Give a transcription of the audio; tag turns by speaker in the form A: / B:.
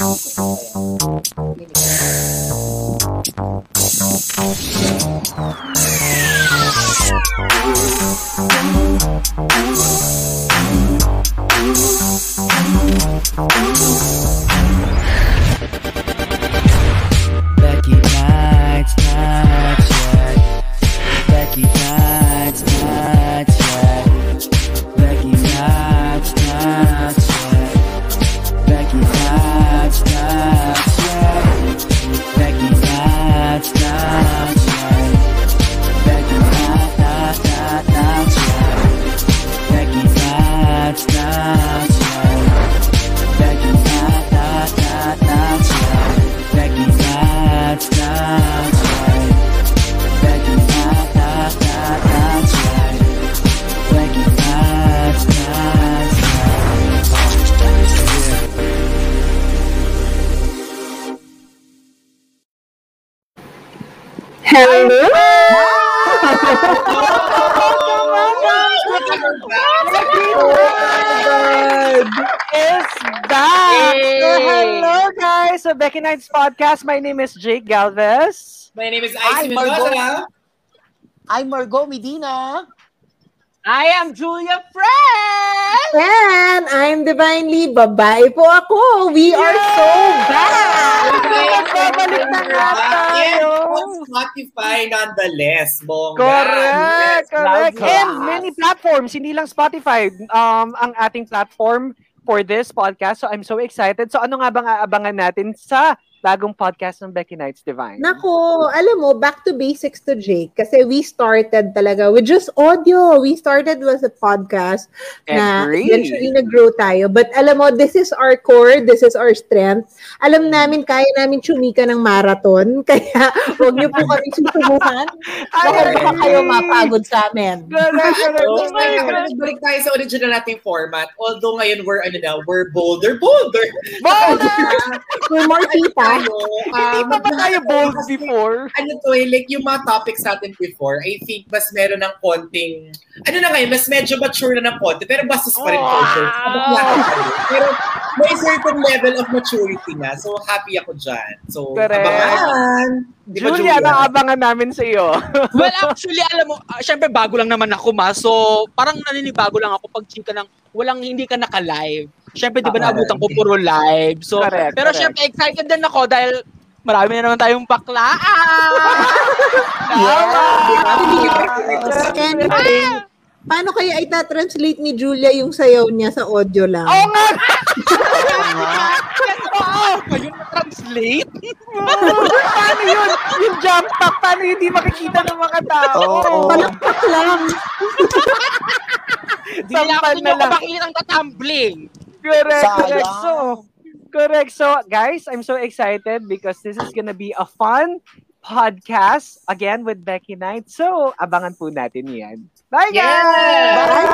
A: 青、青。
B: Hello!
C: is back! So, hello guys! So, Becky Nights Podcast. My name is Jake Galvez.
D: My name is
E: Hi,
D: Icy
E: Margot.
D: Mendoza.
E: I'm Margot Medina.
B: I am Julia Friend!
F: And I'm Divinely Babae po ako. We are so back!
C: Babalik na nga tayo!
D: on Spotify nonetheless. Bongga.
C: Correct!
D: Yes,
C: Correct! And many platforms, hindi lang Spotify, um, ang ating platform for this podcast. So, I'm so excited. So, ano nga bang aabangan natin sa bagong podcast ng Becky Nights Divine?
F: Nako, alam mo, back to basics to Jake. Kasi we started talaga with just audio. We started with a podcast na
C: Agree.
F: eventually nag-grow tayo. But alam mo, this is our core. This is our strength. Alam namin, kaya namin chumika ng marathon. Kaya huwag niyo po kami susubukan. Baka baka kayo mapagod sa amin.
C: Oh my God.
D: balik tayo sa original nating format. Although ngayon we're ano na, we're bolder, bolder.
F: We're more tita.
D: Tayo, ah,
C: Hindi pa ba tayo bold before?
D: ano to eh, like yung mga topics natin before, I think mas meron ng konting, ano na ngayon, mas medyo mature na ng konti, pero bastos pa rin
C: Wow!
D: culture. Rin. Pero may certain level of maturity na. So, happy ako dyan. So,
C: Correct.
D: abangan. Di ba,
C: Julia, naabangan namin sa iyo.
B: Well, actually, alam mo, uh, syempre bago lang naman ako ma. So, parang naninibago lang ako pag chika ng walang hindi ka naka-live. Syempre, di ba
D: Ah,
B: naabutan ko puro live. So,
C: Correct,
B: pero
C: correct.
B: syempre excited din ako dahil marami na naman tayong baklaan.
F: Anyway, paano kaya itatranslate ni Julia yung sayaw niya sa audio lang?
C: Oo nga!
B: Oo, ayun translate.
C: paano yun? Yung jump pack, paano hindi makikita ng mga tao?
E: Oo.
F: Palakpak lang.
B: Hindi nila ako
C: Sampal
B: ninyo
C: na
B: ko
C: lang.
B: makikita ng tatumbling.
C: Correct, correct.
E: Sayang.
C: So, correct. So, guys, I'm so excited because this is gonna be a fun podcast again with Becky Knight. So, abangan po natin yan. Bye, guys!
D: Yeah!
E: Download